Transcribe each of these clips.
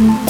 Mm-hmm.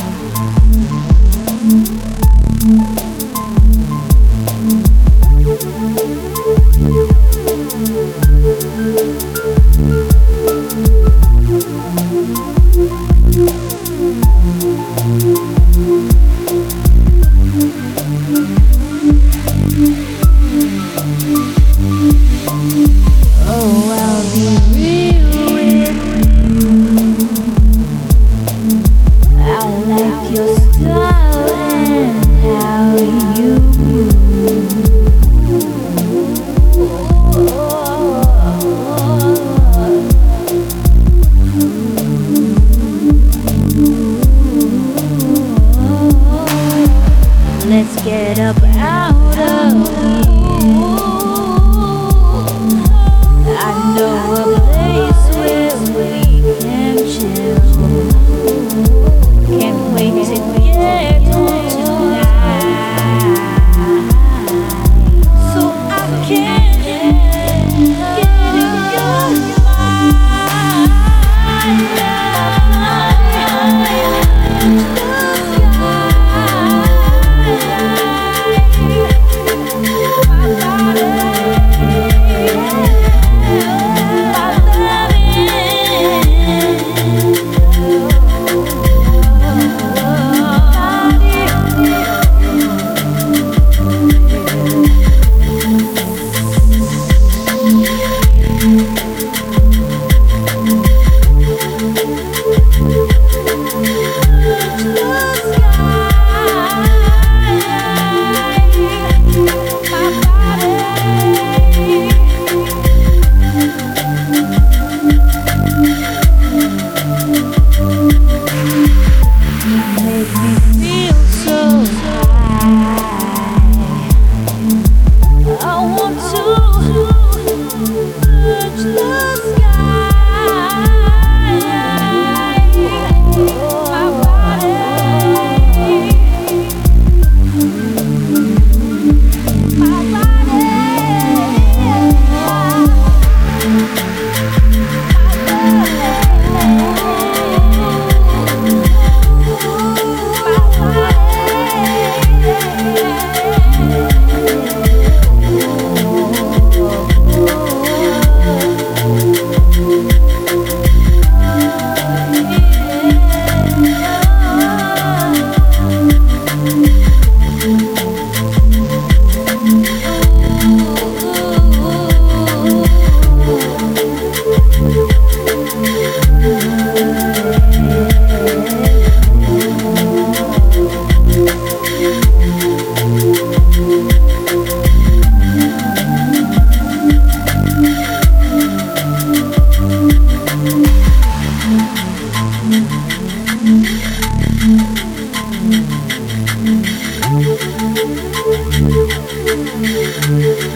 Let's get up out.